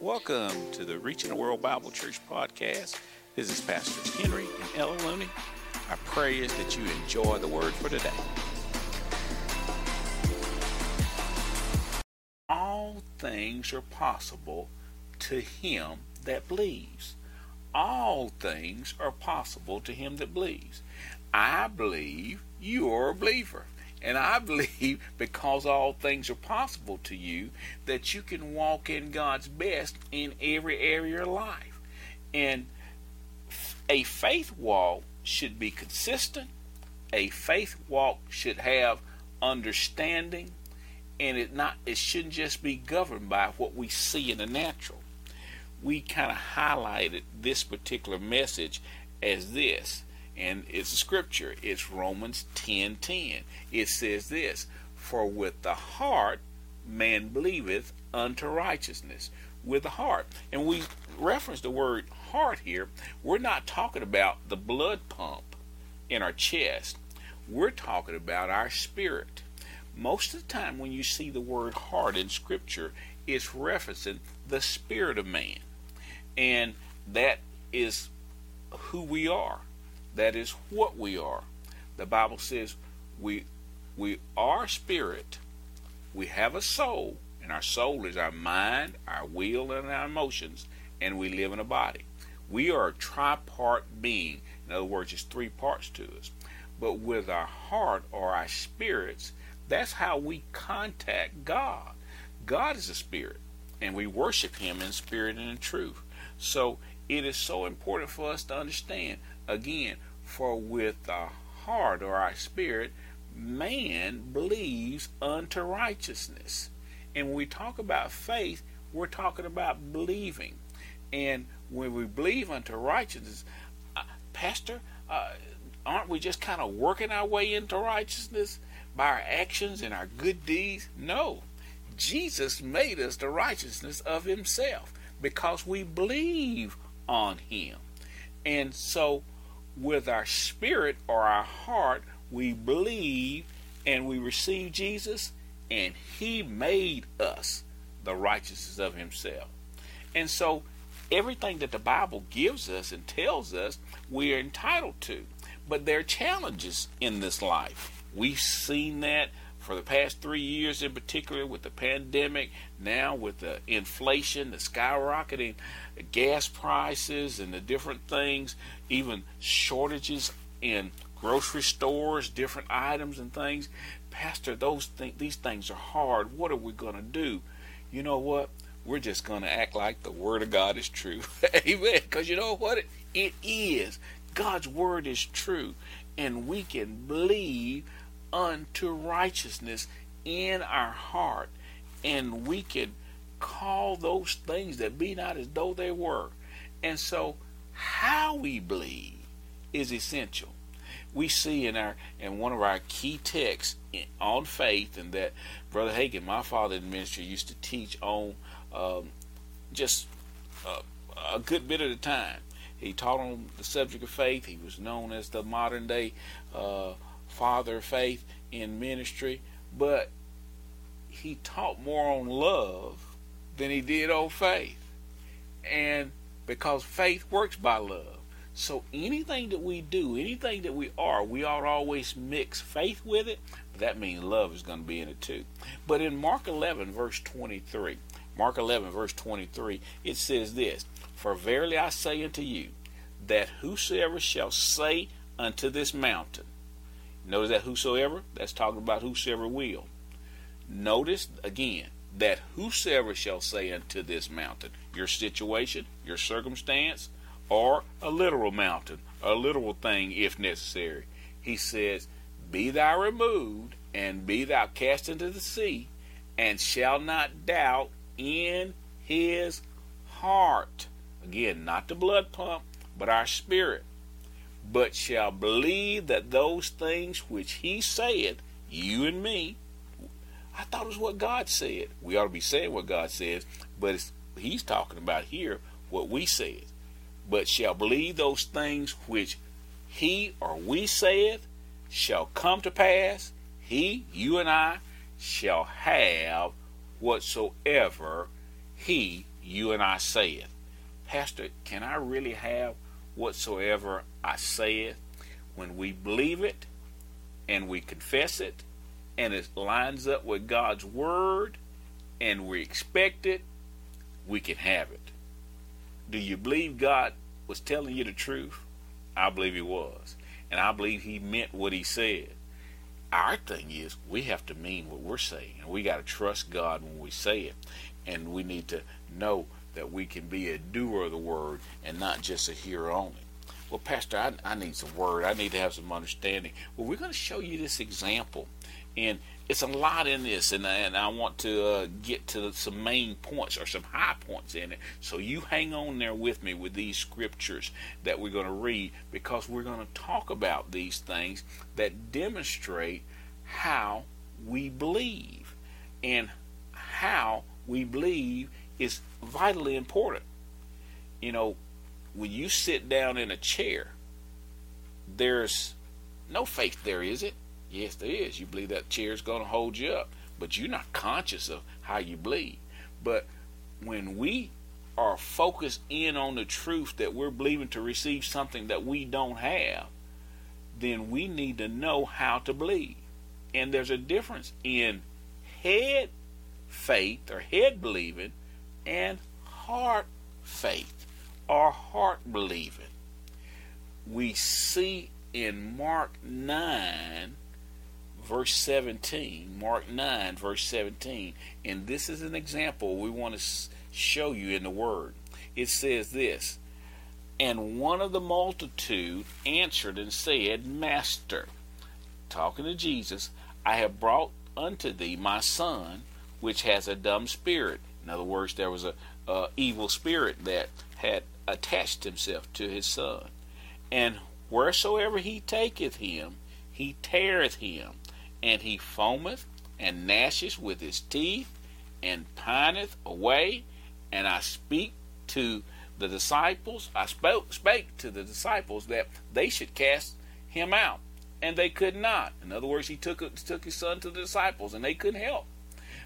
Welcome to the Reaching the World Bible Church podcast. This is Pastors Henry and Ella Looney. Our prayer is that you enjoy the word for today. All things are possible to him that believes. All things are possible to him that believes. I believe you are a believer. And I believe because all things are possible to you, that you can walk in God's best in every area of life. And a faith walk should be consistent. A faith walk should have understanding, and it not it shouldn't just be governed by what we see in the natural. We kind of highlighted this particular message as this and it's a scripture. It's Romans 10:10. 10. It says this, "For with the heart man believeth unto righteousness." With the heart. And we reference the word heart here. We're not talking about the blood pump in our chest. We're talking about our spirit. Most of the time when you see the word heart in scripture, it's referencing the spirit of man. And that is who we are. That is what we are. The Bible says we we are spirit. We have a soul, and our soul is our mind, our will, and our emotions, and we live in a body. We are a tripart being. In other words, it's three parts to us. But with our heart or our spirits, that's how we contact God. God is a spirit, and we worship Him in spirit and in truth. So it is so important for us to understand Again, for with the heart or our spirit, man believes unto righteousness. And when we talk about faith, we're talking about believing. And when we believe unto righteousness, uh, Pastor, uh, aren't we just kind of working our way into righteousness by our actions and our good deeds? No. Jesus made us the righteousness of himself because we believe on him. And so with our spirit or our heart, we believe and we receive Jesus, and He made us the righteousness of Himself. And so, everything that the Bible gives us and tells us, we are entitled to. But there are challenges in this life. We've seen that for the past three years, in particular, with the pandemic, now with the inflation, the skyrocketing gas prices, and the different things, even shortages in grocery stores, different items and things. Pastor, those th- these things are hard. What are we going to do? You know what? We're just going to act like the Word of God is true. Amen. Because you know what? It, it is. God's Word is true. And we can believe unto righteousness in our heart, and we can call those things that be not as though they were. And so, how we believe is essential. We see in our in one of our key texts on faith, and that Brother Hagin, my father in ministry, used to teach on um, just a good bit of the time. He taught on the subject of faith. He was known as the modern day uh, father of faith in ministry, but he taught more on love than he did on faith. And because faith works by love. So anything that we do, anything that we are, we ought to always mix faith with it. That means love is going to be in it too. But in Mark 11, verse 23, Mark 11, verse 23, it says this For verily I say unto you, that whosoever shall say unto this mountain, Notice that whosoever, that's talking about whosoever will. Notice again that whosoever shall say unto this mountain, your situation, your circumstance, or a literal mountain, a literal thing if necessary. He says, Be thou removed, and be thou cast into the sea, and shall not doubt in his heart. Again, not the blood pump, but our spirit but shall believe that those things which he saith, you and me, I thought it was what God said. We ought to be saying what God says, but he's talking about here what we said. But shall believe those things which he or we saith shall come to pass. He, you and I, shall have whatsoever he you and I saith. Pastor, can I really have whatsoever I saith when we believe it and we confess it and it lines up with God's word and we expect it, we can have it. Do you believe God was telling you the truth? I believe He was. And I believe He meant what He said. Our thing is, we have to mean what we're saying. And we got to trust God when we say it. And we need to know that we can be a doer of the word and not just a hearer only. Well, Pastor, I, I need some word. I need to have some understanding. Well, we're going to show you this example. And it's a lot in this, and, and I want to uh, get to some main points or some high points in it. So you hang on there with me with these scriptures that we're going to read because we're going to talk about these things that demonstrate how we believe and how we believe is vitally important. You know, when you sit down in a chair, there's no faith there, is it? Yes, there is. You believe that chair is going to hold you up, but you're not conscious of how you believe. But when we are focused in on the truth that we're believing to receive something that we don't have, then we need to know how to believe. And there's a difference in head faith or head believing and heart faith or heart believing. We see in Mark 9 verse 17, Mark 9, verse 17. And this is an example we want to show you in the Word. It says this And one of the multitude answered and said, Master, talking to Jesus, I have brought unto thee my son, which has a dumb spirit. In other words, there was a, a evil spirit that had attached himself to his son. And wheresoever he taketh him, he teareth him, and he foameth and gnasheth with his teeth and pineth away. And I speak to the disciples, I spoke, spake to the disciples that they should cast him out, and they could not. In other words, he took took his son to the disciples, and they couldn't help.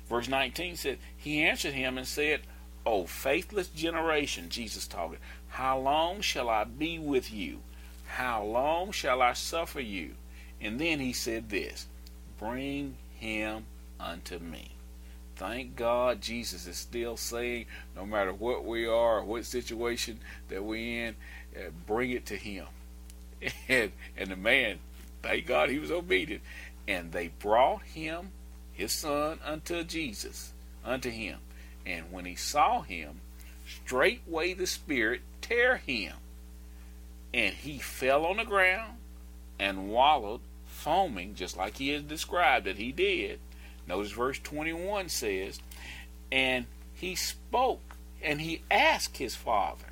Verse 19 said, He answered him and said, O faithless generation, Jesus talking, how long shall I be with you? How long shall I suffer you? And then he said this Bring him unto me. Thank God Jesus is still saying, no matter what we are, or what situation that we're in, uh, bring it to him. And, and the man, thank God he was obedient. And they brought him, his son, unto Jesus, unto him. And when he saw him, straightway the Spirit tear him. And he fell on the ground and wallowed foaming, just like he has described that he did. Notice verse 21 says, And he spoke and he asked his father.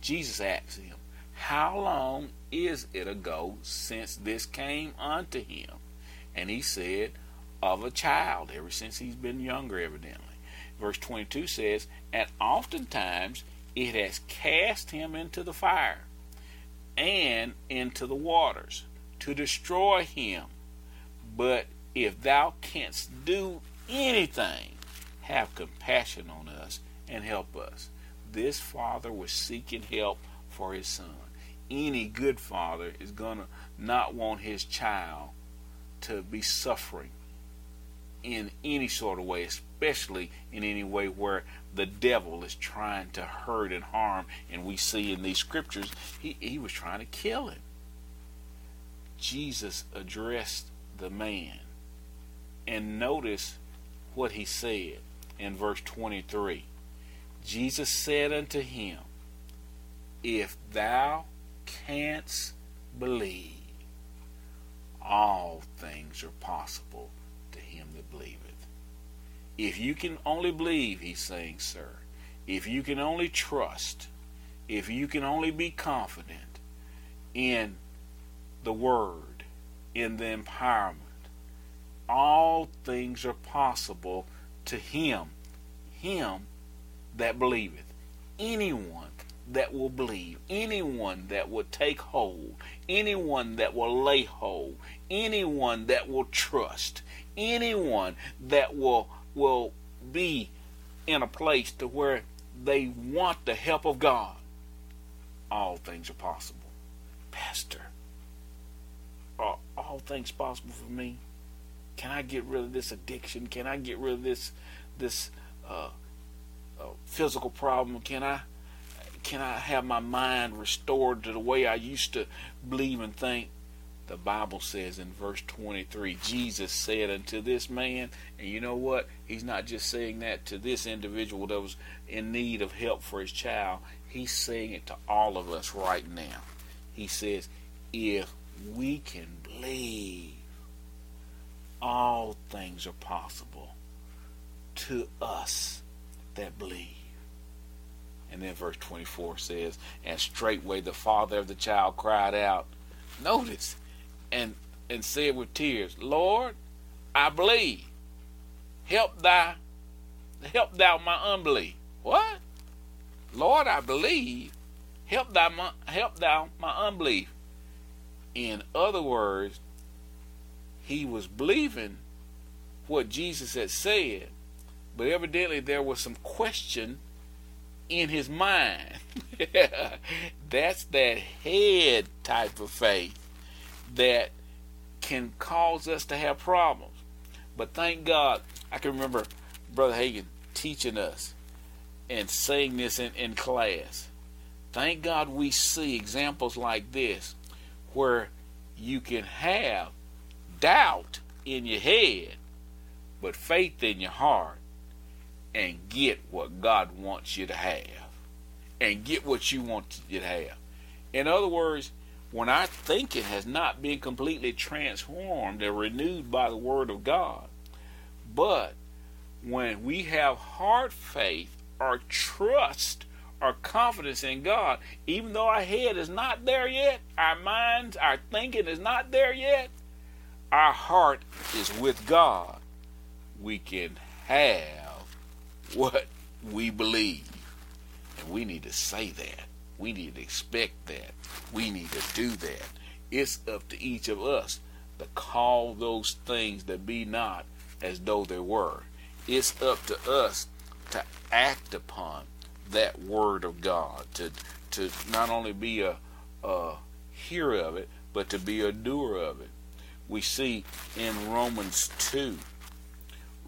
Jesus asked him, How long is it ago since this came unto him? And he said, Of a child, ever since he's been younger, evidently. Verse 22 says, And oftentimes it has cast him into the fire and into the waters to destroy him. But if thou canst do anything, have compassion on us and help us. This father was seeking help for his son. Any good father is going to not want his child to be suffering in any sort of way, especially in any way where the devil is trying to hurt and harm. And we see in these scriptures, he, he was trying to kill him. Jesus addressed the man. And notice what he said in verse 23. Jesus said unto him, If thou canst believe, all things are possible to him that believeth. If you can only believe, he's saying, sir, if you can only trust, if you can only be confident in the word, in the empowerment. All things are possible to him, him that believeth. Anyone that will believe, anyone that will take hold, anyone that will lay hold, anyone that will trust, anyone that will will be in a place to where they want the help of God, all things are possible. Pastor, are all things possible for me? Can I get rid of this addiction? Can I get rid of this this uh, uh, physical problem? Can I can I have my mind restored to the way I used to believe and think? The Bible says in verse 23, Jesus said unto this man, and you know what? He's not just saying that to this individual that was in need of help for his child. He's saying it to all of us right now. He says, if we can believe, all things are possible to us that believe. And then verse 24 says, And straightway the father of the child cried out, notice, and, and said with tears, Lord, I believe. Help thy help thou my unbelief. What? Lord, I believe. Help thou my help thou my unbelief. In other words, he was believing what Jesus had said, but evidently there was some question in his mind. That's that head type of faith that can cause us to have problems. But thank God, I can remember Brother Hagin teaching us and saying this in, in class. Thank God we see examples like this where you can have doubt in your head, but faith in your heart, and get what God wants you to have, and get what you want you to have. In other words, when our thinking has not been completely transformed and renewed by the Word of God, but when we have heart faith or trust or confidence in God, even though our head is not there yet, our minds, our thinking is not there yet, our heart is with God, we can have what we believe. And we need to say that. We need to expect that. We need to do that. It's up to each of us to call those things that be not as though they were. It's up to us to act upon that word of God, to to not only be a, a hearer of it, but to be a doer of it we see in Romans 2.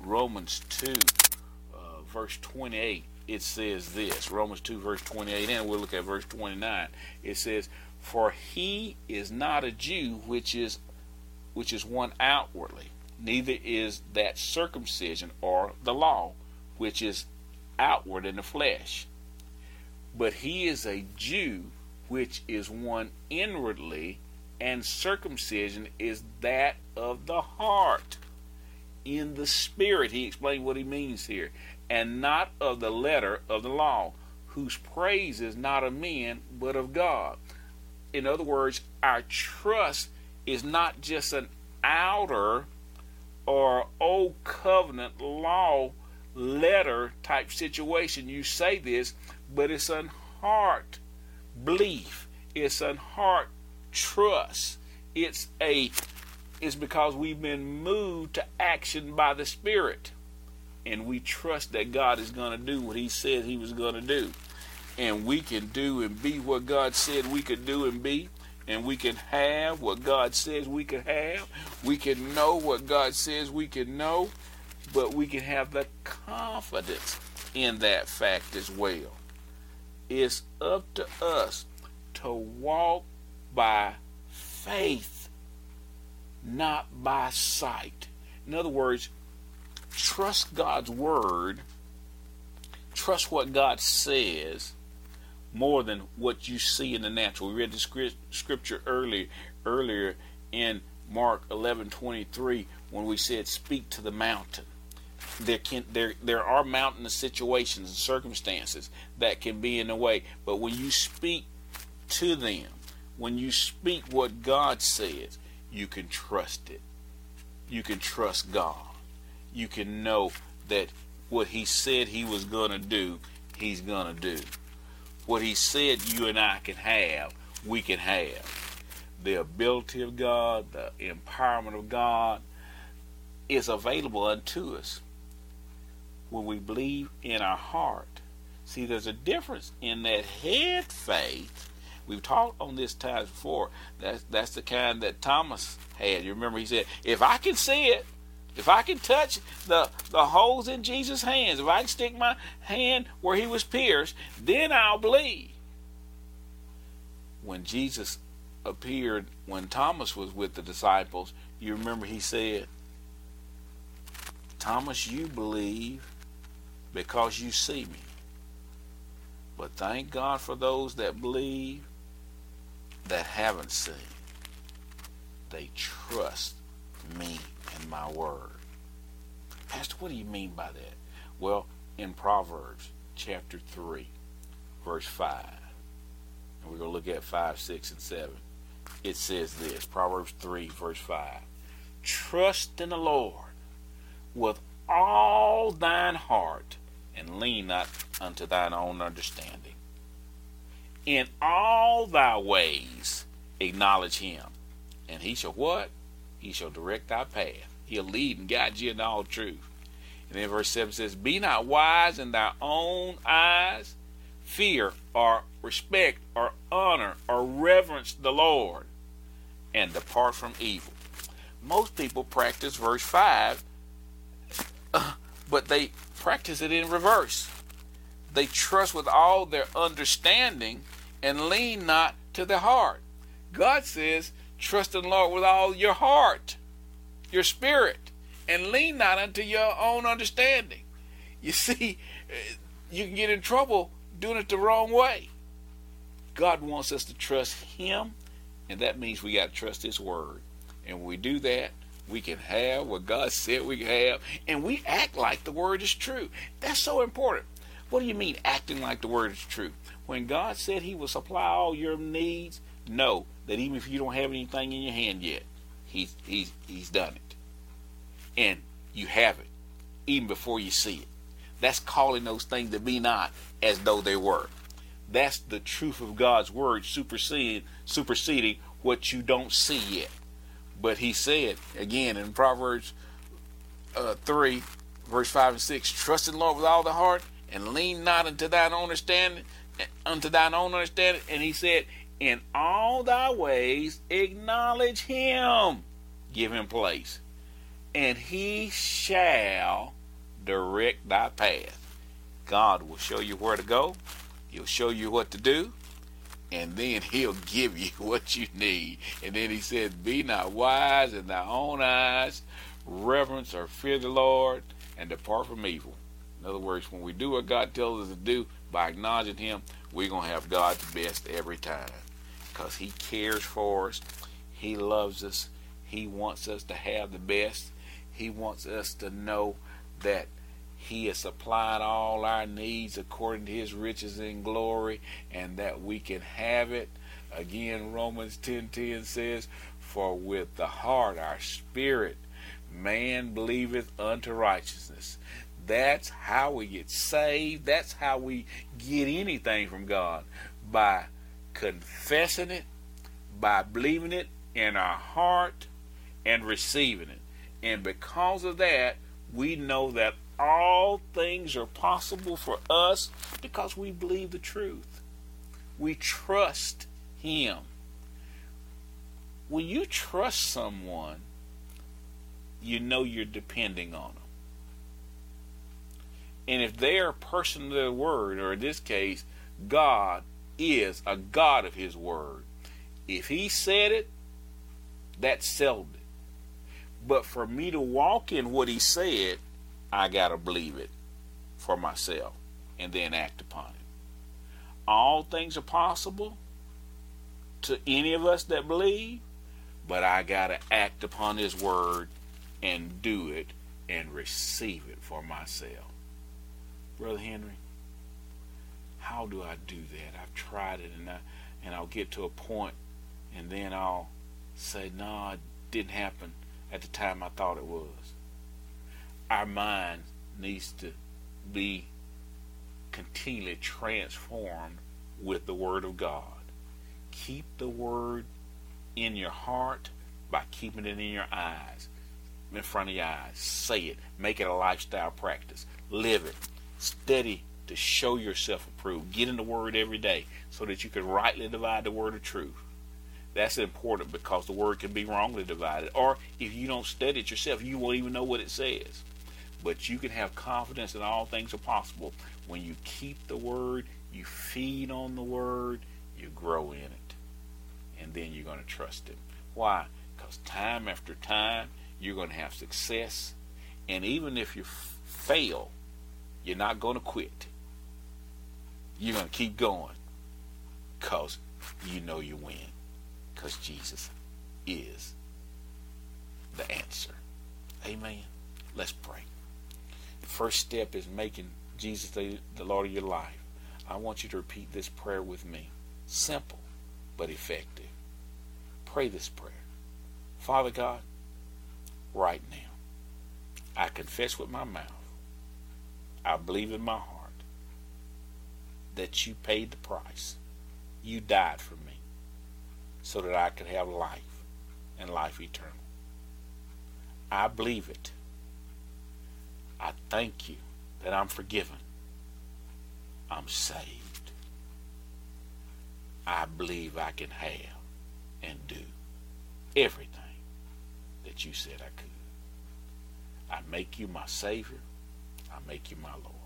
Romans 2, uh, verse 28, it says this. Romans 2, verse 28, and we'll look at verse 29. It says, For he is not a Jew which is which is one outwardly, neither is that circumcision or the law, which is outward in the flesh. But he is a Jew which is one inwardly, and circumcision is that of the heart in the spirit. He explained what he means here, and not of the letter of the law, whose praise is not of men, but of God. In other words, our trust is not just an outer or old covenant law letter type situation. You say this, but it's an heart belief. It's an heart trust. It's a it's because we've been moved to action by the Spirit. And we trust that God is going to do what He said He was going to do. And we can do and be what God said we could do and be. And we can have what God says we can have. We can know what God says we can know. But we can have the confidence in that fact as well. It's up to us to walk by faith, not by sight. In other words, trust God's word, trust what God says more than what you see in the natural. We read the scripture earlier earlier in Mark 11:23 when we said speak to the mountain. There can there there are mountainous situations and circumstances that can be in the way, but when you speak to them, when you speak what God says, you can trust it. You can trust God. You can know that what He said He was going to do, He's going to do. What He said you and I can have, we can have. The ability of God, the empowerment of God is available unto us when we believe in our heart. See, there's a difference in that head faith. We've talked on this times before. That's that's the kind that Thomas had. You remember he said, "If I can see it, if I can touch the the holes in Jesus' hands, if I can stick my hand where he was pierced, then I'll believe." When Jesus appeared, when Thomas was with the disciples, you remember he said, "Thomas, you believe because you see me." But thank God for those that believe that haven't seen. They trust me my word. Pastor, what do you mean by that? Well, in Proverbs chapter 3, verse 5, and we're going to look at 5, 6, and 7. It says this Proverbs 3, verse 5 Trust in the Lord with all thine heart and lean not unto thine own understanding. In all thy ways acknowledge him, and he shall what? He shall direct thy path. He'll lead and guide you in all truth. And then verse 7 says, Be not wise in thy own eyes, fear or respect or honor or reverence the Lord, and depart from evil. Most people practice verse 5, uh, but they practice it in reverse. They trust with all their understanding and lean not to the heart. God says, trust in the Lord with all your heart, your spirit, and lean not unto your own understanding. You see, you can get in trouble doing it the wrong way. God wants us to trust Him, and that means we got to trust His Word. And when we do that, we can have what God said we have, and we act like the word is true. That's so important. What do you mean acting like the word is true? When God said He will supply all your needs, know that even if you don't have anything in your hand yet, He's He's He's done it, and you have it even before you see it. That's calling those things that be not as though they were. That's the truth of God's word superseding superseding what you don't see yet. But he said, again in Proverbs uh, 3, verse 5 and 6, Trust in the Lord with all the heart and lean not unto thine own understanding, unto thine own understanding. And he said, In all thy ways acknowledge him, give him place, and he shall direct thy path. God will show you where to go, he'll show you what to do, and then he'll give you what you need. And then he says, Be not wise in thy own eyes, reverence or fear the Lord, and depart from evil. In other words, when we do what God tells us to do by acknowledging him, we're going to have God's best every time. Because he cares for us, he loves us, he wants us to have the best, he wants us to know that he has supplied all our needs according to his riches in glory, and that we can have it. Again, Romans 10:10 says, "For with the heart our spirit man believeth unto righteousness." That's how we get saved. That's how we get anything from God by confessing it, by believing it in our heart, and receiving it. And because of that, we know that all things are possible for us because we believe the truth. We trust Him. When you trust someone, you know you're depending on them. And if they are a person of their word, or in this case, God is a God of His word, if He said it, that settled it. But for me to walk in what He said, I got to believe it for myself and then act upon it. All things are possible to any of us that believe, but I got to act upon His word and do it and receive it for myself. Brother Henry, how do I do that? I've tried it and I, and I'll get to a point and then I'll say, no, it didn't happen at the time I thought it was our mind needs to be continually transformed with the Word of God. Keep the Word in your heart by keeping it in your eyes, in front of your eyes. Say it. Make it a lifestyle practice. Live it. Study to show yourself approved. Get in the Word every day so that you can rightly divide the Word of truth. That's important because the Word can be wrongly divided. Or if you don't study it yourself, you won't even know what it says. But you can have confidence that all things are possible when you keep the Word, you feed on the Word, you grow in it. And then you're going to trust Him. Why? Because time after time, you're going to have success. And even if you fail, you're not going to quit. You're going to keep going because you know you win. Because Jesus is the answer. Amen. Let's pray. The first step is making Jesus the, the Lord of your life. I want you to repeat this prayer with me. Simple, but effective. Pray this prayer. Father God, right now, I confess with my mouth, I believe in my heart that you paid the price. You died for me so that I could have life and life eternal. I believe it. I thank you that I'm forgiven. I'm saved. I believe I can have and do everything that you said I could. I make you my Savior. I make you my Lord.